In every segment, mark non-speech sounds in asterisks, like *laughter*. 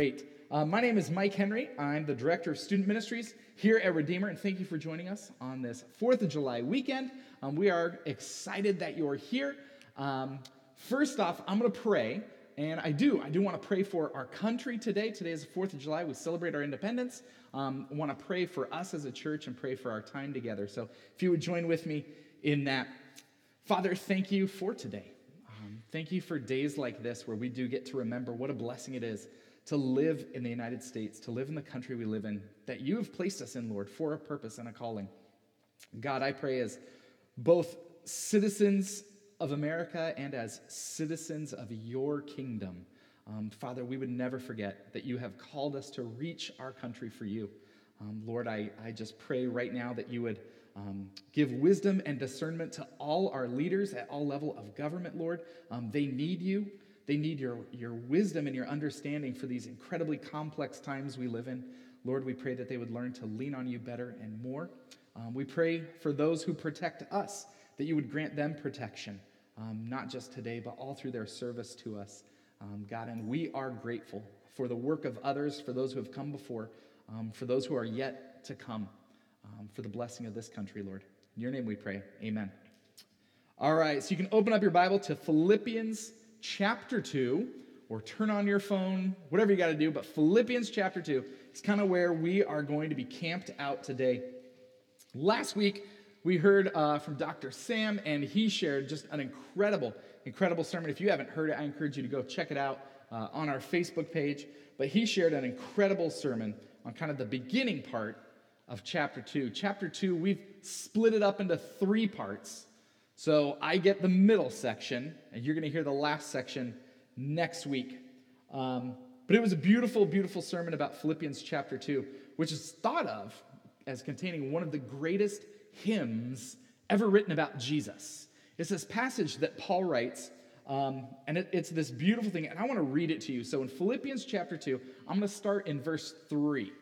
Great. Uh, my name is Mike Henry. I'm the Director of Student Ministries here at Redeemer, and thank you for joining us on this 4th of July weekend. Um, we are excited that you're here. Um, first off, I'm going to pray, and I do. I do want to pray for our country today. Today is the 4th of July. We celebrate our independence. Um, want to pray for us as a church and pray for our time together. So if you would join with me in that. Father, thank you for today. Um, thank you for days like this where we do get to remember what a blessing it is to live in the United States, to live in the country we live in, that you have placed us in, Lord, for a purpose and a calling. God, I pray as both citizens of America and as citizens of your kingdom, um, Father, we would never forget that you have called us to reach our country for you. Um, Lord, I, I just pray right now that you would um, give wisdom and discernment to all our leaders at all level of government, Lord. Um, they need you. They need your, your wisdom and your understanding for these incredibly complex times we live in. Lord, we pray that they would learn to lean on you better and more. Um, we pray for those who protect us, that you would grant them protection, um, not just today, but all through their service to us. Um, God, and we are grateful for the work of others, for those who have come before, um, for those who are yet to come, um, for the blessing of this country, Lord. In your name we pray. Amen. All right, so you can open up your Bible to Philippians chapter 2, or turn on your phone, whatever you got to do, but Philippians chapter 2 is kind of where we are going to be camped out today. Last week, we heard uh, from Dr. Sam, and he shared just an incredible, incredible sermon. If you haven't heard it, I encourage you to go check it out uh, on our Facebook page. But he shared an incredible sermon on kind of the beginning part of chapter 2. Chapter 2, we've split it up into three parts. So I get the middle section, and you're going to hear the last section next week. Um, but it was a beautiful, beautiful sermon about Philippians chapter 2, which is thought of as containing one of the greatest hymns ever written about Jesus. It's this passage that Paul writes, um, and it, it's this beautiful thing, and I want to read it to you. So in Philippians chapter 2, I'm going to start in verse 3.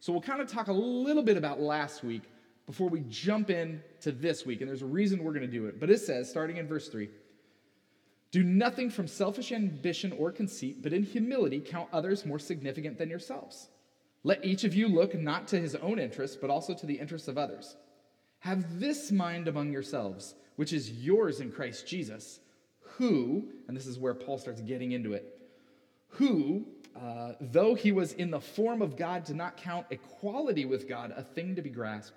So we'll kind of talk a little bit about last week, before we jump in to this week, and there's a reason we're going to do it. But it says, starting in verse 3, do nothing from selfish ambition or conceit, but in humility count others more significant than yourselves. Let each of you look not to his own interests, but also to the interests of others. Have this mind among yourselves, which is yours in Christ Jesus, who, and this is where Paul starts getting into it, who, uh, though he was in the form of God, did not count equality with God a thing to be grasped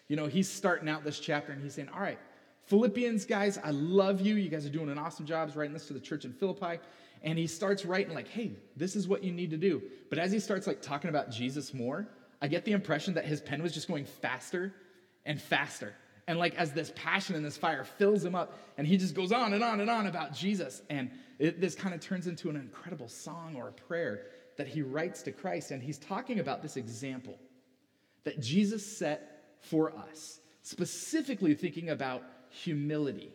you know, he's starting out this chapter and he's saying, All right, Philippians, guys, I love you. You guys are doing an awesome job. Writing this to the church in Philippi. And he starts writing, like, hey, this is what you need to do. But as he starts like talking about Jesus more, I get the impression that his pen was just going faster and faster. And like as this passion and this fire fills him up, and he just goes on and on and on about Jesus. And it, this kind of turns into an incredible song or a prayer that he writes to Christ. And he's talking about this example that Jesus set for us, specifically thinking about humility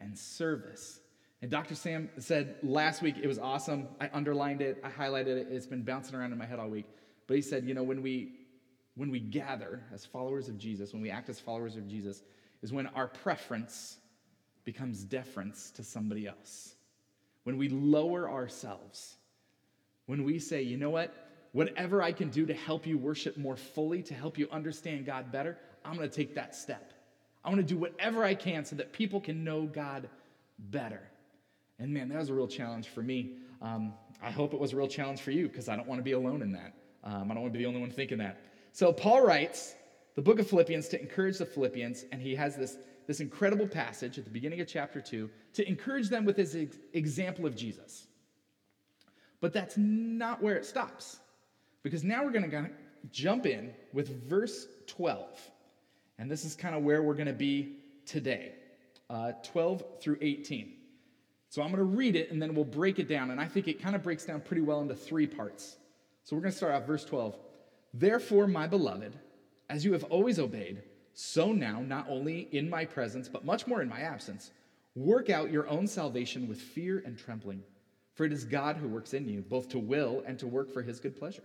and service. And Dr. Sam said last week, it was awesome. I underlined it, I highlighted it, it's been bouncing around in my head all week. But he said, you know, when we when we gather as followers of Jesus, when we act as followers of Jesus, is when our preference becomes deference to somebody else. When we lower ourselves, when we say, you know what, Whatever I can do to help you worship more fully, to help you understand God better, I'm going to take that step. I want to do whatever I can so that people can know God better. And man, that was a real challenge for me. Um, I hope it was a real challenge for you because I don't want to be alone in that. Um, I don't want to be the only one thinking that. So Paul writes the book of Philippians to encourage the Philippians, and he has this, this incredible passage at the beginning of chapter 2 to encourage them with his ex- example of Jesus. But that's not where it stops. Because now we're going to jump in with verse 12. And this is kind of where we're going to be today uh, 12 through 18. So I'm going to read it and then we'll break it down. And I think it kind of breaks down pretty well into three parts. So we're going to start off verse 12. Therefore, my beloved, as you have always obeyed, so now, not only in my presence, but much more in my absence, work out your own salvation with fear and trembling. For it is God who works in you, both to will and to work for his good pleasure.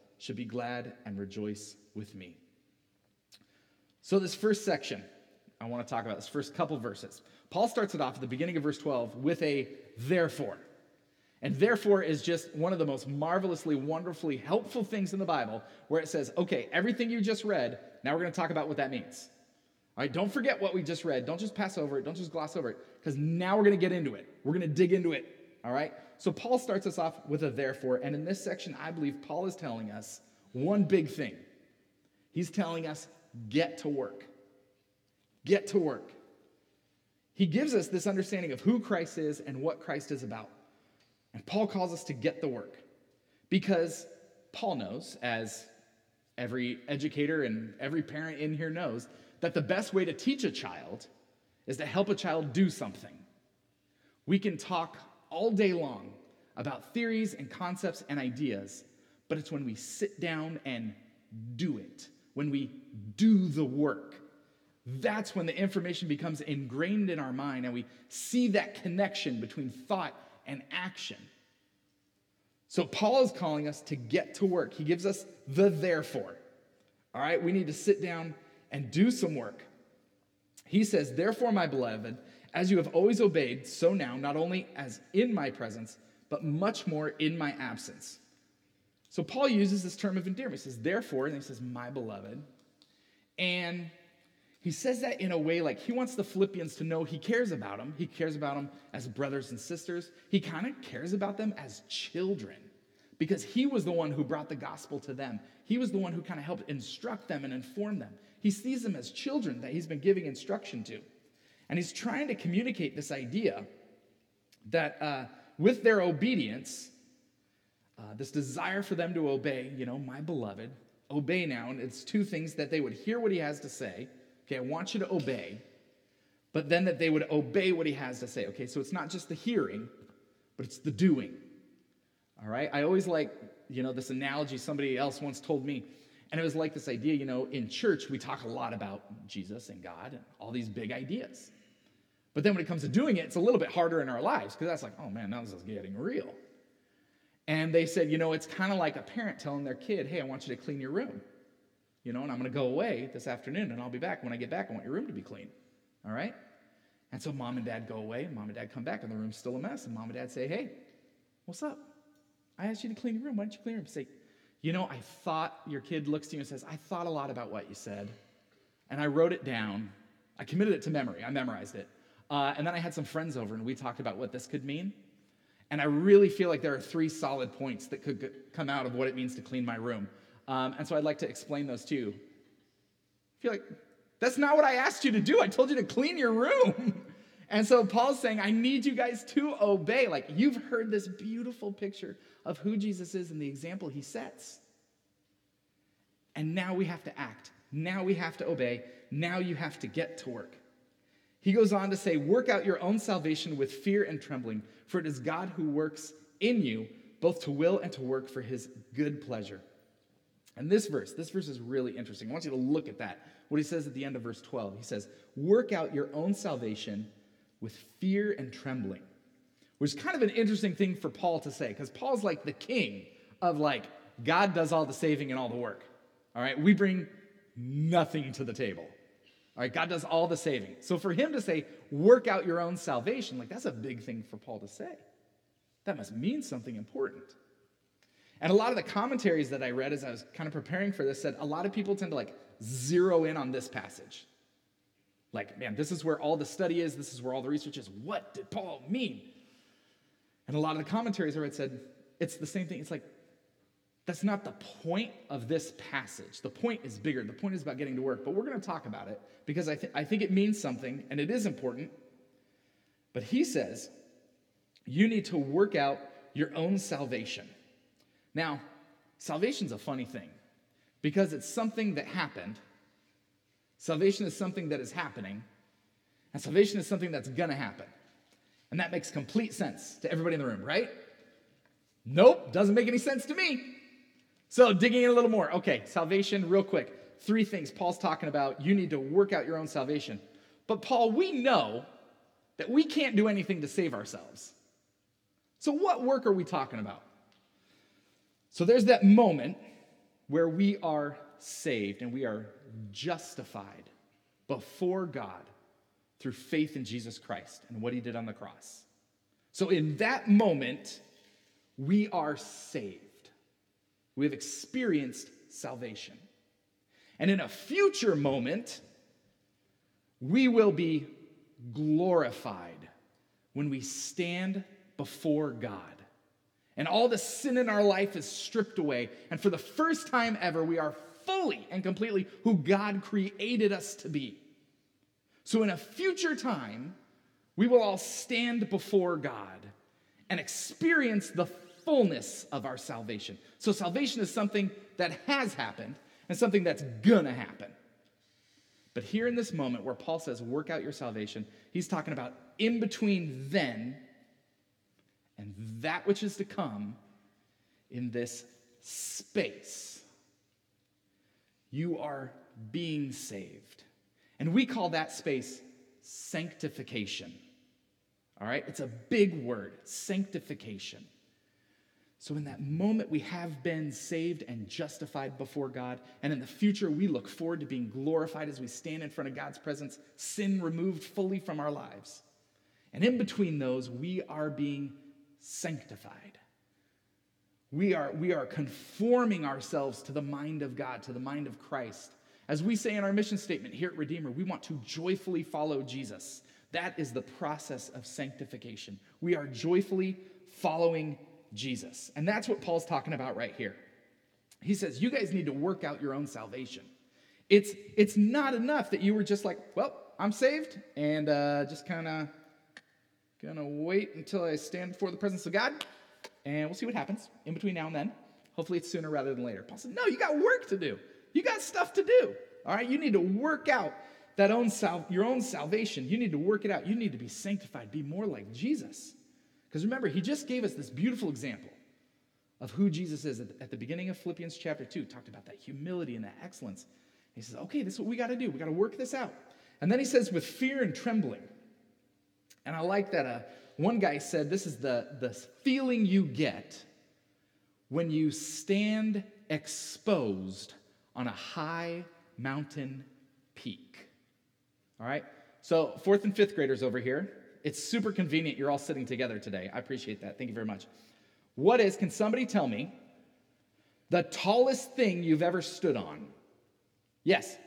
should be glad and rejoice with me. So, this first section, I want to talk about this first couple verses. Paul starts it off at the beginning of verse 12 with a therefore. And therefore is just one of the most marvelously, wonderfully helpful things in the Bible where it says, okay, everything you just read, now we're going to talk about what that means. All right, don't forget what we just read. Don't just pass over it. Don't just gloss over it, because now we're going to get into it. We're going to dig into it. All right? So Paul starts us off with a therefore. And in this section, I believe Paul is telling us one big thing. He's telling us get to work. Get to work. He gives us this understanding of who Christ is and what Christ is about. And Paul calls us to get the work because Paul knows, as every educator and every parent in here knows, that the best way to teach a child is to help a child do something. We can talk all day long about theories and concepts and ideas, but it's when we sit down and do it, when we do the work, that's when the information becomes ingrained in our mind and we see that connection between thought and action. So, Paul is calling us to get to work. He gives us the therefore. All right, we need to sit down and do some work. He says, Therefore, my beloved, as you have always obeyed, so now, not only as in my presence, but much more in my absence. So Paul uses this term of endearment. He says, Therefore, and he says, My beloved. And he says that in a way like he wants the Philippians to know he cares about them. He cares about them as brothers and sisters. He kind of cares about them as children because he was the one who brought the gospel to them. He was the one who kind of helped instruct them and inform them. He sees them as children that he's been giving instruction to. And he's trying to communicate this idea that uh, with their obedience, uh, this desire for them to obey, you know, my beloved, obey now. And it's two things that they would hear what he has to say. Okay, I want you to obey. But then that they would obey what he has to say. Okay, so it's not just the hearing, but it's the doing. All right, I always like, you know, this analogy somebody else once told me. And it was like this idea, you know, in church, we talk a lot about Jesus and God and all these big ideas. But then when it comes to doing it, it's a little bit harder in our lives because that's like, oh man, now this is getting real. And they said, you know, it's kind of like a parent telling their kid, hey, I want you to clean your room. You know, and I'm going to go away this afternoon and I'll be back. When I get back, I want your room to be clean. All right? And so mom and dad go away, and mom and dad come back, and the room's still a mess. And mom and dad say, hey, what's up? I asked you to clean your room. Why don't you clean your room? Say, you know, I thought, your kid looks to you and says, I thought a lot about what you said, and I wrote it down. I committed it to memory, I memorized it. Uh, and then I had some friends over, and we talked about what this could mean. And I really feel like there are three solid points that could come out of what it means to clean my room. Um, and so I'd like to explain those to you. I feel like that's not what I asked you to do. I told you to clean your room. *laughs* and so Paul's saying, I need you guys to obey. Like you've heard this beautiful picture of who Jesus is and the example he sets. And now we have to act. Now we have to obey. Now you have to get to work. He goes on to say, Work out your own salvation with fear and trembling, for it is God who works in you, both to will and to work for his good pleasure. And this verse, this verse is really interesting. I want you to look at that. What he says at the end of verse 12. He says, Work out your own salvation with fear and trembling which is kind of an interesting thing for Paul to say, because Paul's like the king of like, God does all the saving and all the work. All right, we bring nothing to the table. All right, God does all the saving. So for him to say, work out your own salvation, like that's a big thing for Paul to say. That must mean something important. And a lot of the commentaries that I read as I was kind of preparing for this said a lot of people tend to like zero in on this passage. Like, man, this is where all the study is, this is where all the research is. What did Paul mean? And a lot of the commentaries I read said it's the same thing. It's like, That's not the point of this passage. The point is bigger. The point is about getting to work, but we're going to talk about it because I, th- I think it means something and it is important. But he says, you need to work out your own salvation. Now, salvation's a funny thing because it's something that happened. Salvation is something that is happening, and salvation is something that's gonna happen. And that makes complete sense to everybody in the room, right? Nope, doesn't make any sense to me. So, digging in a little more. Okay, salvation, real quick. Three things Paul's talking about. You need to work out your own salvation. But, Paul, we know that we can't do anything to save ourselves. So, what work are we talking about? So, there's that moment where we are saved and we are justified before God through faith in Jesus Christ and what he did on the cross. So, in that moment, we are saved. We have experienced salvation. And in a future moment, we will be glorified when we stand before God. And all the sin in our life is stripped away. And for the first time ever, we are fully and completely who God created us to be. So, in a future time, we will all stand before God and experience the fullness of our salvation. So, salvation is something that has happened and something that's gonna happen. But here in this moment where Paul says, work out your salvation, he's talking about in between then and that which is to come in this space. You are being saved. And we call that space sanctification. All right? It's a big word, sanctification. So, in that moment, we have been saved and justified before God. And in the future, we look forward to being glorified as we stand in front of God's presence, sin removed fully from our lives. And in between those, we are being sanctified. We are, we are conforming ourselves to the mind of God, to the mind of Christ. As we say in our mission statement here at Redeemer, we want to joyfully follow Jesus. That is the process of sanctification. We are joyfully following Jesus. And that's what Paul's talking about right here. He says, You guys need to work out your own salvation. It's, it's not enough that you were just like, Well, I'm saved, and uh, just kind of gonna wait until I stand before the presence of God, and we'll see what happens in between now and then. Hopefully, it's sooner rather than later. Paul said, No, you got work to do. You got stuff to do. All right, you need to work out that own sal- your own salvation. You need to work it out. You need to be sanctified, be more like Jesus. Because remember, he just gave us this beautiful example of who Jesus is at the beginning of Philippians chapter 2, talked about that humility and that excellence. He says, okay, this is what we got to do. We got to work this out. And then he says, with fear and trembling. And I like that uh, one guy said, this is the, the feeling you get when you stand exposed on a high mountain peak. All right? So, fourth and fifth graders over here, it's super convenient you're all sitting together today. I appreciate that. Thank you very much. What is, can somebody tell me, the tallest thing you've ever stood on? Yes. Uh,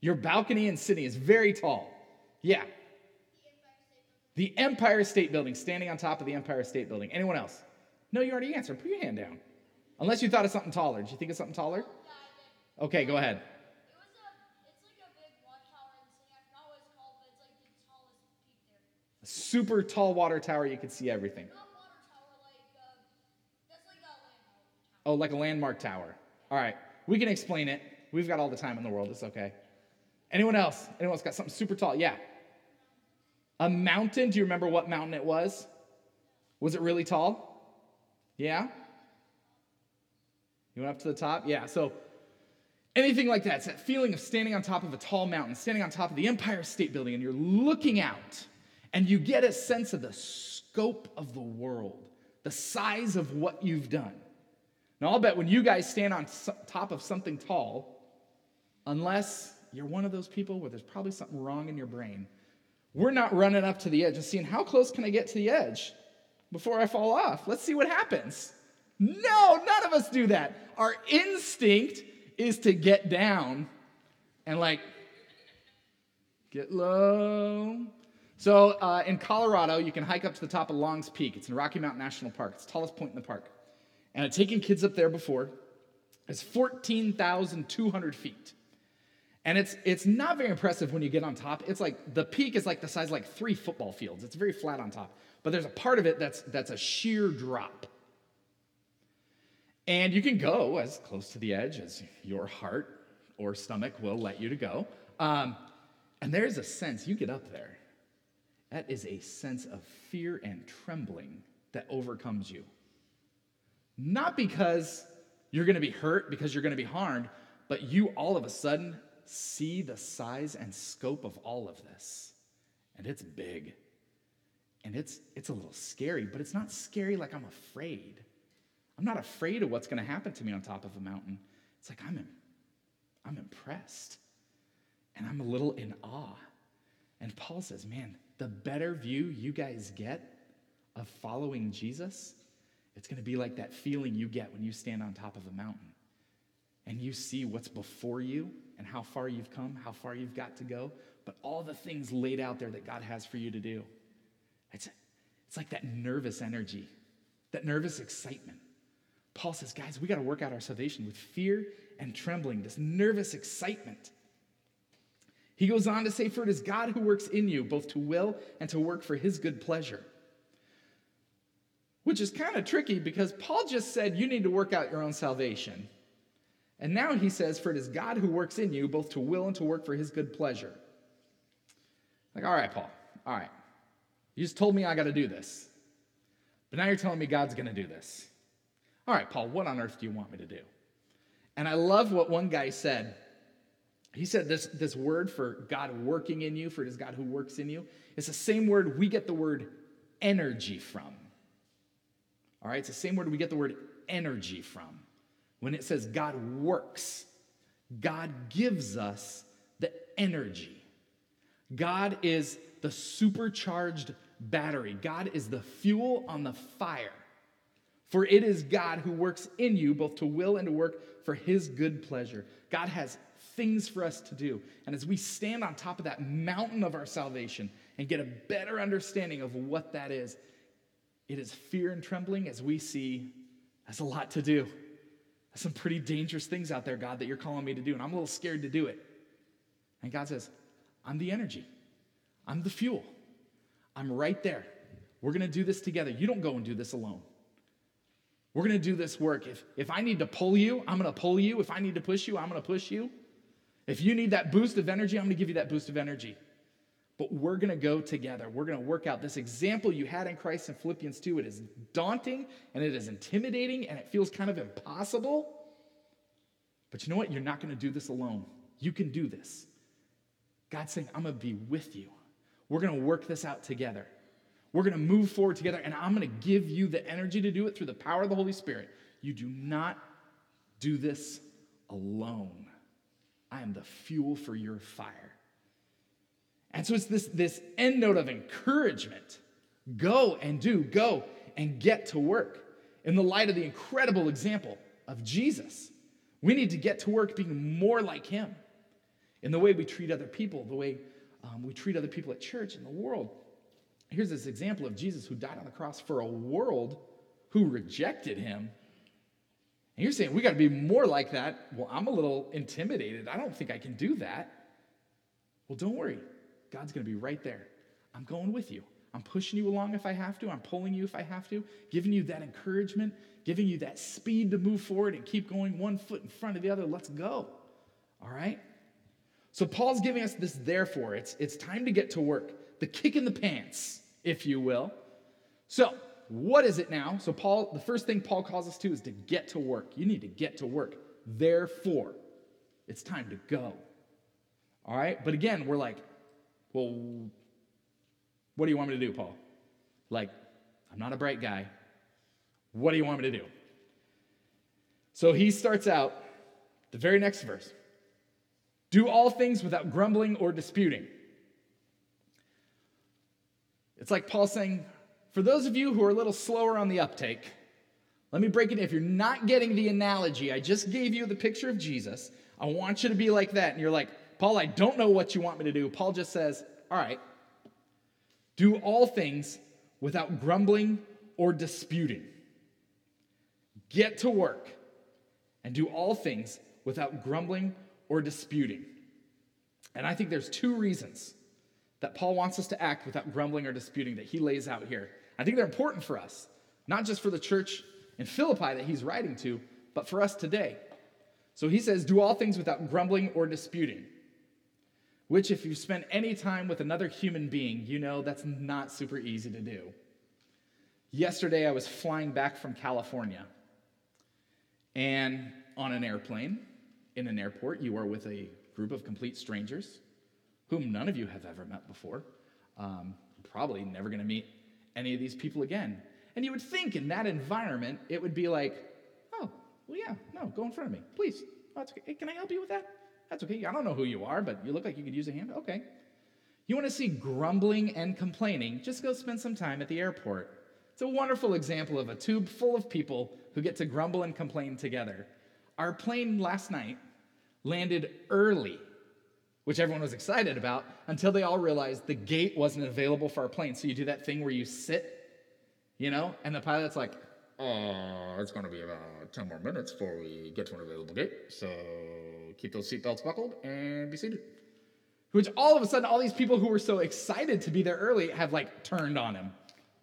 Your balcony in Sydney is very tall. Yeah. The Empire State Building, standing on top of the Empire State Building. Anyone else? No, you already answered. Put your hand down. Unless you thought of something taller. Did you think of something taller? Okay, go ahead. A, it's like a big watchtower in the city. I forgot what it's called, but it's like the tallest peak there. A super tall water tower, you could see everything. Tower, like, uh, like. Oh, like a landmark tower. All right, we can explain it. We've got all the time in the world. It's okay. Anyone else? Anyone else got something super tall? Yeah. A mountain. Do you remember what mountain it was? Was it really tall? Yeah? You went up to the top? Yeah. So anything like that. It's that feeling of standing on top of a tall mountain, standing on top of the Empire State Building, and you're looking out and you get a sense of the scope of the world, the size of what you've done. Now, I'll bet when you guys stand on top of something tall, unless you're one of those people where there's probably something wrong in your brain, we're not running up to the edge and seeing how close can I get to the edge before I fall off. Let's see what happens. No, none of us do that. Our instinct is to get down and like get low. So uh, in Colorado, you can hike up to the top of Long's Peak. It's in Rocky Mountain National Park. It's the tallest point in the park. And I've taken kids up there before. It's 14,200 feet. And it's, it's not very impressive when you get on top. It's like the peak is like the size of like three football fields. It's very flat on top. But there's a part of it that's, that's a sheer drop. And you can go as close to the edge as your heart or stomach will let you to go. Um, and there's a sense, you get up there, that is a sense of fear and trembling that overcomes you. Not because you're gonna be hurt, because you're gonna be harmed, but you all of a sudden see the size and scope of all of this. And it's big. And it's, it's a little scary, but it's not scary like I'm afraid. I'm not afraid of what's going to happen to me on top of a mountain. It's like I'm, I'm impressed and I'm a little in awe. And Paul says, man, the better view you guys get of following Jesus, it's going to be like that feeling you get when you stand on top of a mountain and you see what's before you and how far you've come, how far you've got to go, but all the things laid out there that God has for you to do. It's, it's like that nervous energy, that nervous excitement. Paul says, guys, we got to work out our salvation with fear and trembling, this nervous excitement. He goes on to say, For it is God who works in you, both to will and to work for his good pleasure. Which is kind of tricky because Paul just said you need to work out your own salvation. And now he says, For it is God who works in you, both to will and to work for his good pleasure. Like, all right, Paul, all right. You just told me I got to do this. But now you're telling me God's going to do this. All right, Paul, what on earth do you want me to do? And I love what one guy said. He said this, this word for God working in you, for it is God who works in you, it's the same word we get the word energy from. All right, it's the same word we get the word energy from. When it says God works, God gives us the energy. God is the supercharged battery, God is the fuel on the fire. For it is God who works in you both to will and to work for his good pleasure. God has things for us to do. And as we stand on top of that mountain of our salvation and get a better understanding of what that is, it is fear and trembling as we see that's a lot to do. There's some pretty dangerous things out there, God, that you're calling me to do. And I'm a little scared to do it. And God says, I'm the energy, I'm the fuel. I'm right there. We're going to do this together. You don't go and do this alone. We're going to do this work. If, if I need to pull you, I'm going to pull you. If I need to push you, I'm going to push you. If you need that boost of energy, I'm going to give you that boost of energy. But we're going to go together. We're going to work out this example you had in Christ in Philippians 2. It is daunting and it is intimidating and it feels kind of impossible. But you know what? You're not going to do this alone. You can do this. God's saying, I'm going to be with you. We're going to work this out together. We're going to move forward together, and I'm going to give you the energy to do it through the power of the Holy Spirit. You do not do this alone. I am the fuel for your fire. And so it's this, this end note of encouragement go and do, go and get to work. In the light of the incredible example of Jesus, we need to get to work being more like him in the way we treat other people, the way um, we treat other people at church, in the world. Here's this example of Jesus who died on the cross for a world who rejected him. And you're saying we got to be more like that. Well, I'm a little intimidated. I don't think I can do that. Well, don't worry. God's going to be right there. I'm going with you. I'm pushing you along if I have to. I'm pulling you if I have to, giving you that encouragement, giving you that speed to move forward and keep going one foot in front of the other. Let's go. All right? So Paul's giving us this therefore. It's, it's time to get to work the kick in the pants, if you will. So, what is it now? So, Paul, the first thing Paul calls us to is to get to work. You need to get to work. Therefore, it's time to go. All right? But again, we're like, well, what do you want me to do, Paul? Like, I'm not a bright guy. What do you want me to do? So he starts out the very next verse do all things without grumbling or disputing. It's like Paul saying, for those of you who are a little slower on the uptake, let me break it. If you're not getting the analogy, I just gave you the picture of Jesus. I want you to be like that. And you're like, Paul, I don't know what you want me to do. Paul just says, All right, Do all things without grumbling or disputing. Get to work and do all things without grumbling or disputing. And I think there's two reasons that Paul wants us to act without grumbling or disputing that he lays out here. I think they're important for us, not just for the church in Philippi that he's writing to, but for us today. So he says, Do all things without grumbling or disputing, which, if you spend any time with another human being, you know that's not super easy to do. Yesterday, I was flying back from California, and on an airplane, in an airport, you are with a group of complete strangers whom none of you have ever met before. Um, probably never going to meet any of these people again. And you would think in that environment, it would be like, oh, well, yeah, no, go in front of me, please. Oh, okay. Hey, can I help you with that? That's okay. I don't know who you are, but you look like you could use a hand. Okay. You want to see grumbling and complaining? Just go spend some time at the airport. It's a wonderful example of a tube full of people who get to grumble and complain together. Our plane last night landed early, which everyone was excited about, until they all realized the gate wasn't available for our plane. So you do that thing where you sit, you know, and the pilot's like, oh, it's going to be about 10 more minutes before we get to an available gate. So keep those seatbelts buckled and be seated. Which all of a sudden, all these people who were so excited to be there early have like turned on him.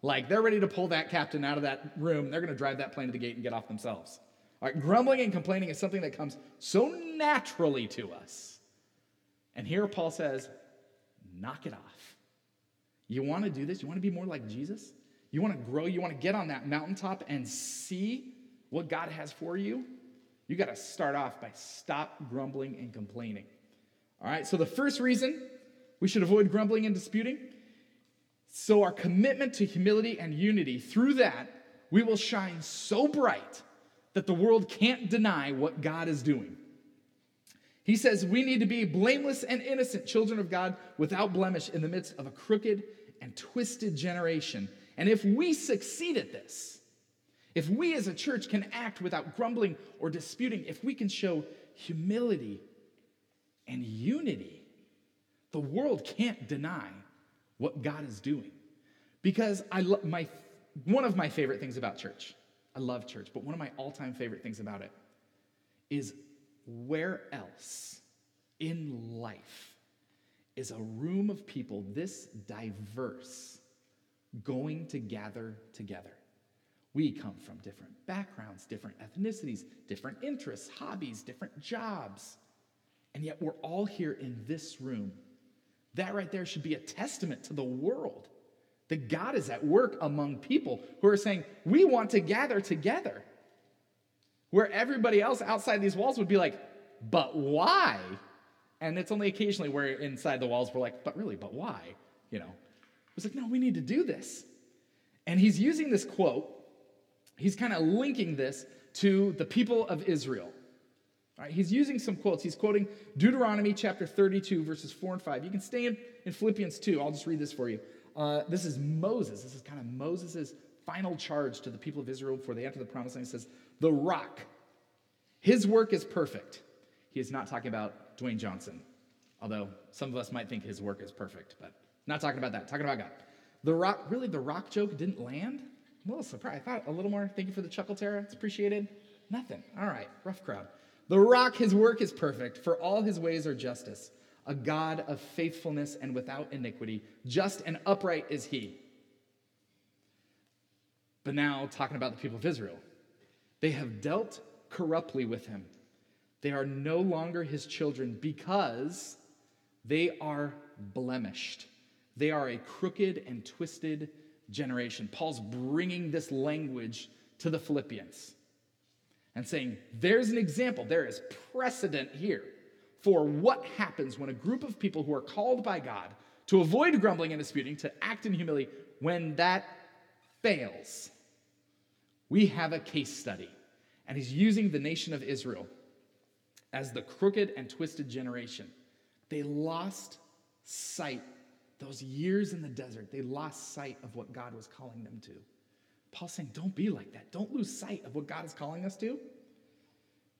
Like they're ready to pull that captain out of that room. They're going to drive that plane to the gate and get off themselves. All right, grumbling and complaining is something that comes so naturally to us. And here Paul says, knock it off. You want to do this? You want to be more like Jesus? You want to grow? You want to get on that mountaintop and see what God has for you? You got to start off by stop grumbling and complaining. All right, so the first reason we should avoid grumbling and disputing so our commitment to humility and unity, through that, we will shine so bright that the world can't deny what God is doing. He says we need to be blameless and innocent children of God without blemish in the midst of a crooked and twisted generation. And if we succeed at this, if we as a church can act without grumbling or disputing, if we can show humility and unity, the world can't deny what God is doing. Because I lo- my one of my favorite things about church I love church, but one of my all time favorite things about it is where else in life is a room of people this diverse going to gather together? We come from different backgrounds, different ethnicities, different interests, hobbies, different jobs. And yet we're all here in this room. That right there should be a testament to the world that God is at work among people who are saying, We want to gather together. Where everybody else outside these walls would be like, But why? And it's only occasionally where inside the walls we're like, But really, but why? You know, it's like, No, we need to do this. And he's using this quote, he's kind of linking this to the people of Israel. All right, he's using some quotes. He's quoting Deuteronomy chapter 32, verses 4 and 5. You can stay in, in Philippians 2. I'll just read this for you. Uh, this is Moses. This is kind of Moses' final charge to the people of Israel before they enter the promised land. He says, The rock, his work is perfect. He is not talking about Dwayne Johnson, although some of us might think his work is perfect, but not talking about that. Talking about God. The rock, really, the rock joke didn't land? I'm a little surprised. I thought a little more. Thank you for the chuckle, Tara. It's appreciated. Nothing. All right, rough crowd. The rock, his work is perfect, for all his ways are justice a God of faithfulness and without iniquity. Just and upright is he. But now, talking about the people of Israel, they have dealt corruptly with him. They are no longer his children because they are blemished. They are a crooked and twisted generation. Paul's bringing this language to the Philippians and saying, There's an example, there is precedent here for what happens when a group of people who are called by God to avoid grumbling and disputing, to act in humility, when that fails. We have a case study, and he's using the nation of Israel as the crooked and twisted generation. They lost sight, those years in the desert, they lost sight of what God was calling them to. Paul's saying, don't be like that. Don't lose sight of what God is calling us to.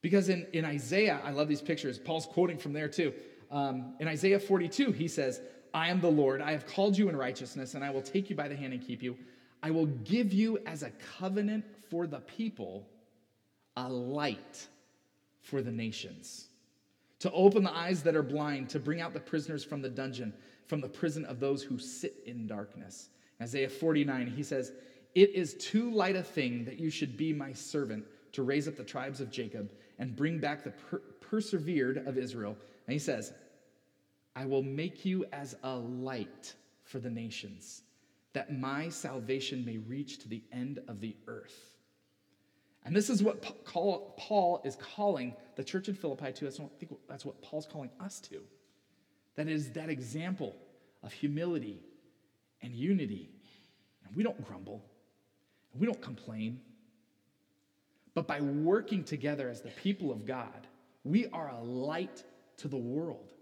Because in, in Isaiah, I love these pictures. Paul's quoting from there too. Um, in Isaiah 42, he says, I am the Lord. I have called you in righteousness, and I will take you by the hand and keep you. I will give you as a covenant for the people, a light for the nations, to open the eyes that are blind, to bring out the prisoners from the dungeon, from the prison of those who sit in darkness. Isaiah 49, he says, It is too light a thing that you should be my servant to raise up the tribes of Jacob and bring back the per- persevered of Israel. And he says, I will make you as a light for the nations, that my salvation may reach to the end of the earth. And this is what Paul is calling the church in Philippi to. I think that's what Paul's calling us to. That is that example of humility and unity. And we don't grumble, we don't complain. But by working together as the people of God, we are a light to the world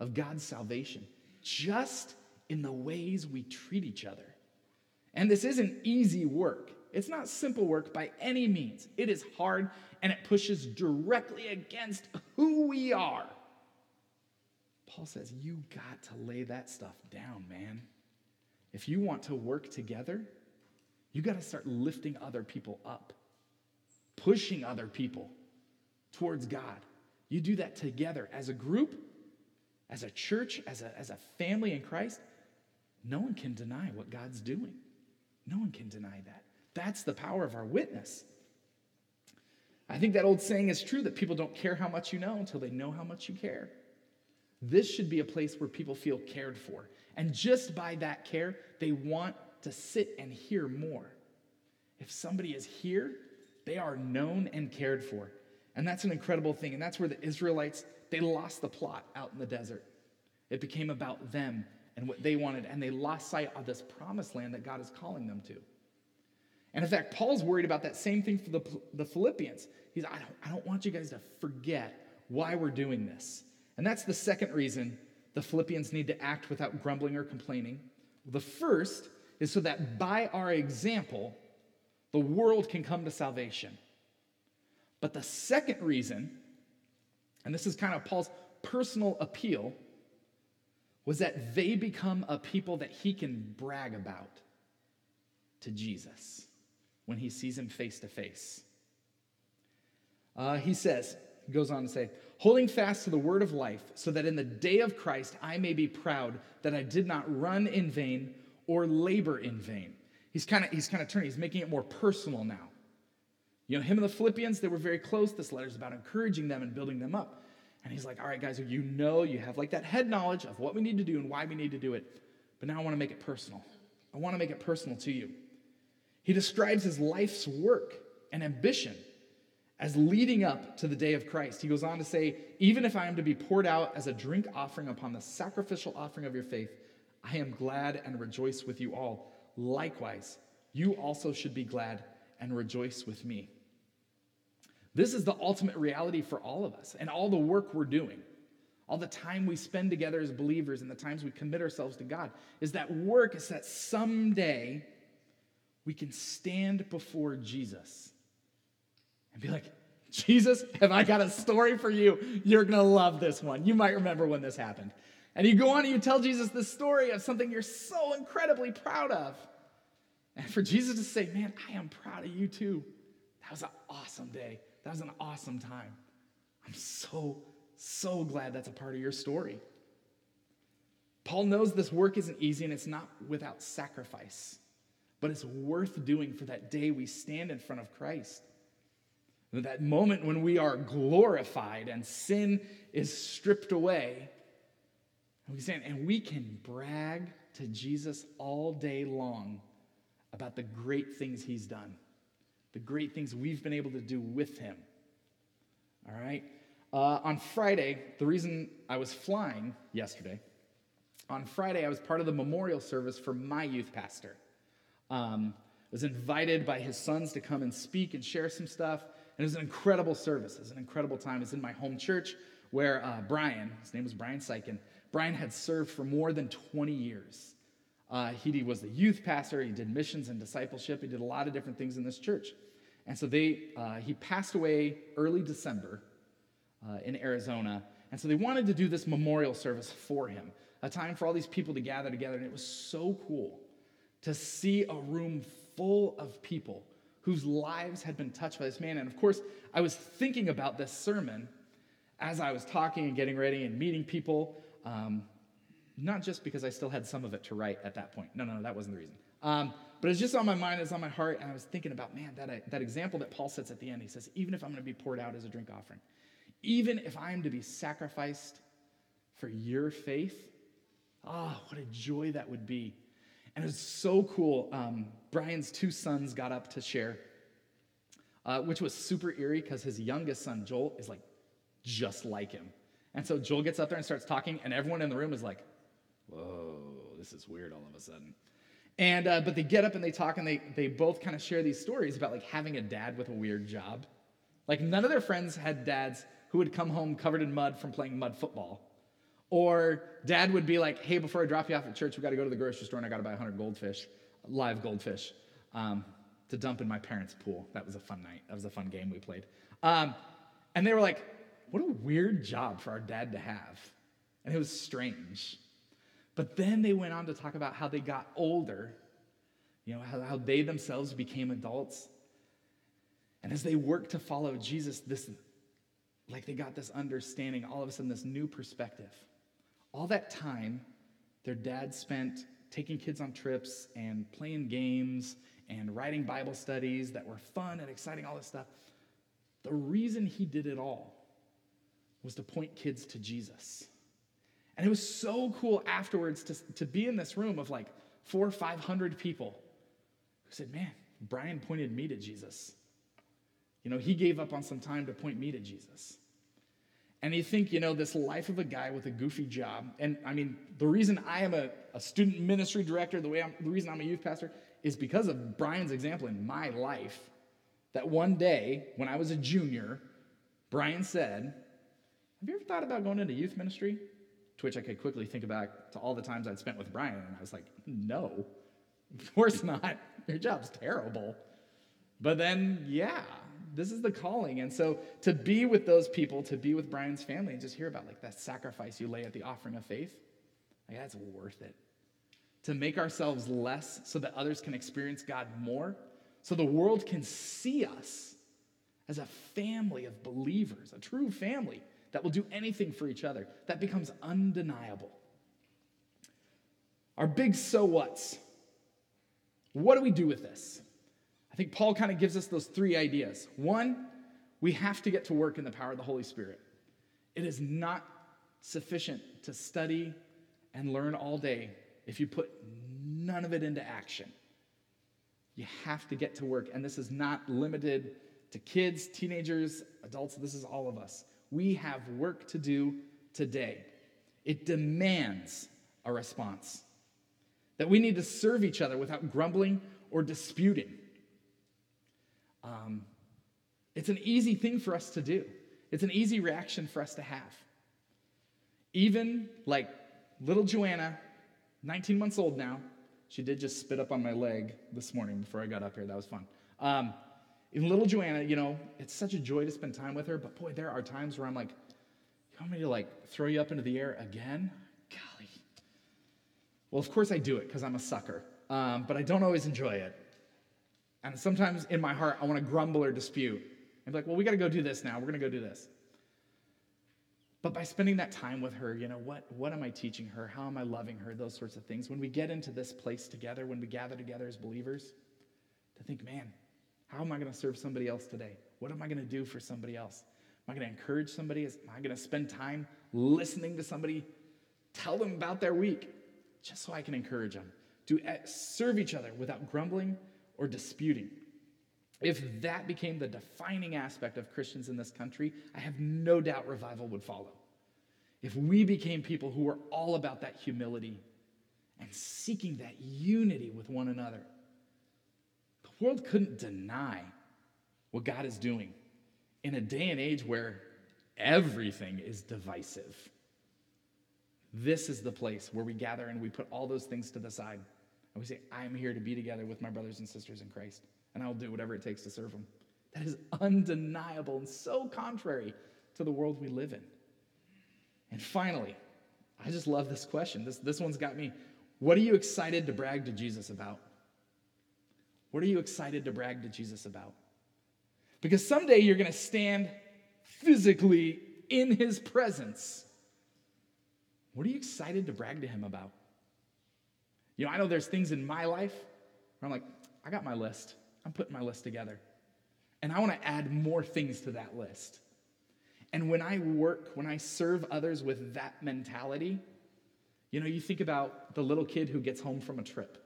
of God's salvation just in the ways we treat each other. And this isn't easy work. It's not simple work by any means. It is hard and it pushes directly against who we are. Paul says, You got to lay that stuff down, man. If you want to work together, you got to start lifting other people up, pushing other people towards God. You do that together as a group, as a church, as a, as a family in Christ, no one can deny what God's doing. No one can deny that. That's the power of our witness. I think that old saying is true that people don't care how much you know until they know how much you care. This should be a place where people feel cared for. And just by that care, they want to sit and hear more. If somebody is here, they are known and cared for. And that's an incredible thing. And that's where the Israelites they lost the plot out in the desert. It became about them and what they wanted, and they lost sight of this promised land that God is calling them to. And in fact, Paul's worried about that same thing for the, the Philippians. He's, I don't, I don't want you guys to forget why we're doing this. And that's the second reason the Philippians need to act without grumbling or complaining. The first is so that by our example, the world can come to salvation. But the second reason and this is kind of Paul's personal appeal, was that they become a people that he can brag about to Jesus when he sees him face to face. Uh, he says, he goes on to say, holding fast to the word of life, so that in the day of Christ I may be proud that I did not run in vain or labor in vain. He's kind of he's kind of turning, he's making it more personal now. You know, him and the Philippians, they were very close. This letter is about encouraging them and building them up. And he's like, all right, guys, you know, you have like that head knowledge of what we need to do and why we need to do it. But now I want to make it personal. I want to make it personal to you. He describes his life's work and ambition as leading up to the day of Christ. He goes on to say, even if I am to be poured out as a drink offering upon the sacrificial offering of your faith, I am glad and rejoice with you all. Likewise, you also should be glad and rejoice with me. This is the ultimate reality for all of us and all the work we're doing. All the time we spend together as believers and the times we commit ourselves to God is that work is that someday we can stand before Jesus and be like, Jesus, have I got a story for you? You're going to love this one. You might remember when this happened. And you go on and you tell Jesus the story of something you're so incredibly proud of. And for Jesus to say, Man, I am proud of you too. That was an awesome day. That was an awesome time. I'm so, so glad that's a part of your story. Paul knows this work isn't easy and it's not without sacrifice, but it's worth doing for that day we stand in front of Christ. That moment when we are glorified and sin is stripped away. And we stand and we can brag to Jesus all day long about the great things he's done the great things we've been able to do with him. All right? Uh, on Friday, the reason I was flying yesterday, on Friday, I was part of the memorial service for my youth pastor. Um, was invited by his sons to come and speak and share some stuff. And it was an incredible service. It was an incredible time. It was in my home church where uh, Brian, his name was Brian Sykin, Brian had served for more than 20 years. Uh, he was the youth pastor. He did missions and discipleship. He did a lot of different things in this church. And so they, uh, he passed away early December uh, in Arizona. And so they wanted to do this memorial service for him. a time for all these people to gather together. And it was so cool to see a room full of people whose lives had been touched by this man. And of course, I was thinking about this sermon as I was talking and getting ready and meeting people. Um, not just because I still had some of it to write at that point. No, no, no that wasn't the reason. Um, but it's just on my mind, it's on my heart, and I was thinking about, man, that, that example that Paul sets at the end. He says, even if I'm going to be poured out as a drink offering, even if I am to be sacrificed for your faith, ah, oh, what a joy that would be. And it was so cool. Um, Brian's two sons got up to share, uh, which was super eerie because his youngest son, Joel, is like just like him. And so Joel gets up there and starts talking, and everyone in the room is like, whoa, this is weird all of a sudden. And, uh, but they get up and they talk, and they, they both kind of share these stories about like having a dad with a weird job. Like none of their friends had dads who would come home covered in mud from playing mud football. Or dad would be like, hey, before I drop you off at church, we got to go to the grocery store and I got to buy 100 goldfish, live goldfish, um, to dump in my parents' pool. That was a fun night. That was a fun game we played. Um, and they were like, what a weird job for our dad to have. And it was strange. But then they went on to talk about how they got older, you know, how, how they themselves became adults. And as they worked to follow Jesus, this like they got this understanding, all of a sudden, this new perspective. All that time their dad spent taking kids on trips and playing games and writing Bible studies that were fun and exciting, all this stuff. The reason he did it all was to point kids to Jesus. And it was so cool afterwards to, to be in this room of like four or 500 people who said, Man, Brian pointed me to Jesus. You know, he gave up on some time to point me to Jesus. And you think, you know, this life of a guy with a goofy job, and I mean, the reason I am a, a student ministry director, the way I'm, the reason I'm a youth pastor, is because of Brian's example in my life. That one day, when I was a junior, Brian said, Have you ever thought about going into youth ministry? To which I could quickly think back to all the times I'd spent with Brian, and I was like, No, of course not. Your job's terrible. But then, yeah, this is the calling. And so to be with those people, to be with Brian's family, and just hear about like that sacrifice you lay at the offering of faith, like that's worth it. To make ourselves less so that others can experience God more, so the world can see us as a family of believers, a true family that will do anything for each other. That becomes undeniable. Our big so what's. What do we do with this? I think Paul kind of gives us those three ideas. One, we have to get to work in the power of the Holy Spirit. It is not sufficient to study and learn all day if you put none of it into action. You have to get to work. And this is not limited to kids, teenagers, adults. This is all of us. We have work to do today. It demands a response. That we need to serve each other without grumbling or disputing. Um, it's an easy thing for us to do, it's an easy reaction for us to have. Even like little Joanna, 19 months old now, she did just spit up on my leg this morning before I got up here. That was fun. Um, little Joanna, you know, it's such a joy to spend time with her, but boy, there are times where I'm like, you want me to like throw you up into the air again? Golly. Well, of course I do it because I'm a sucker, um, but I don't always enjoy it. And sometimes in my heart, I want to grumble or dispute. And be like, well, we got to go do this now. We're going to go do this. But by spending that time with her, you know, what, what am I teaching her? How am I loving her? Those sorts of things. When we get into this place together, when we gather together as believers, to think, man, how am I going to serve somebody else today? What am I going to do for somebody else? Am I going to encourage somebody? Am I going to spend time listening to somebody tell them about their week just so I can encourage them? To eh, serve each other without grumbling or disputing. If that became the defining aspect of Christians in this country, I have no doubt revival would follow. If we became people who were all about that humility and seeking that unity with one another, the world couldn't deny what God is doing in a day and age where everything is divisive. This is the place where we gather and we put all those things to the side and we say, I'm here to be together with my brothers and sisters in Christ, and I'll do whatever it takes to serve them. That is undeniable and so contrary to the world we live in. And finally, I just love this question. This, this one's got me. What are you excited to brag to Jesus about? What are you excited to brag to Jesus about? Because someday you're going to stand physically in his presence. What are you excited to brag to him about? You know, I know there's things in my life where I'm like, I got my list. I'm putting my list together. And I want to add more things to that list. And when I work, when I serve others with that mentality, you know, you think about the little kid who gets home from a trip.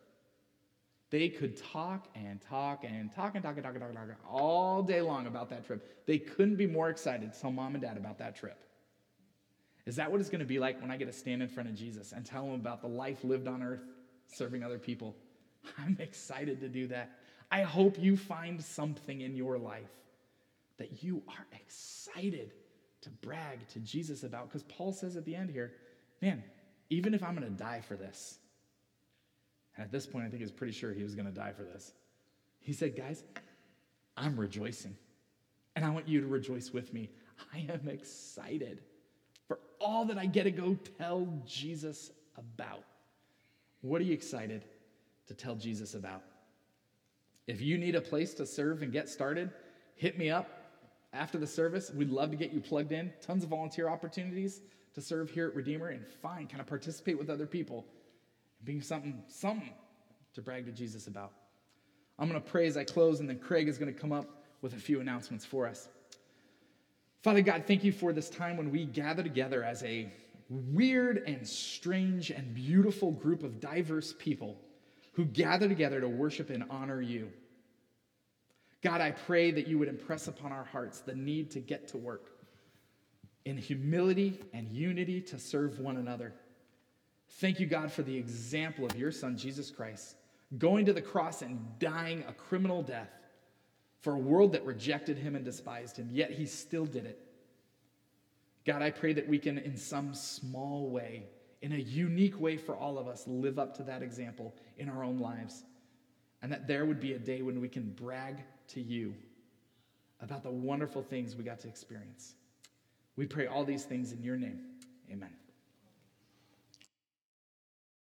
They could talk and talk and talk and talk and talk and talk and talk all day long about that trip. They couldn't be more excited to tell mom and dad about that trip. Is that what it's going to be like when I get to stand in front of Jesus and tell him about the life lived on earth serving other people? *laughs* I'm excited to do that. I hope you find something in your life that you are excited to brag to Jesus about. Because Paul says at the end here, man, even if I'm going to die for this, and at this point, I think he was pretty sure he was going to die for this, he said, guys, I'm rejoicing. And I want you to rejoice with me. I am excited for all that I get to go tell Jesus about. What are you excited to tell Jesus about? If you need a place to serve and get started, hit me up after the service. We'd love to get you plugged in. Tons of volunteer opportunities to serve here at Redeemer and find, kind of participate with other people and being something, something to brag to Jesus about. I'm going to pray as I close, and then Craig is going to come up with a few announcements for us. Father God, thank you for this time when we gather together as a weird and strange and beautiful group of diverse people who gather together to worship and honor you. God, I pray that you would impress upon our hearts the need to get to work in humility and unity to serve one another. Thank you, God, for the example of your Son, Jesus Christ, going to the cross and dying a criminal death for a world that rejected him and despised him, yet he still did it. God, I pray that we can, in some small way, in a unique way for all of us, live up to that example in our own lives. And that there would be a day when we can brag to you about the wonderful things we got to experience. We pray all these things in your name. Amen.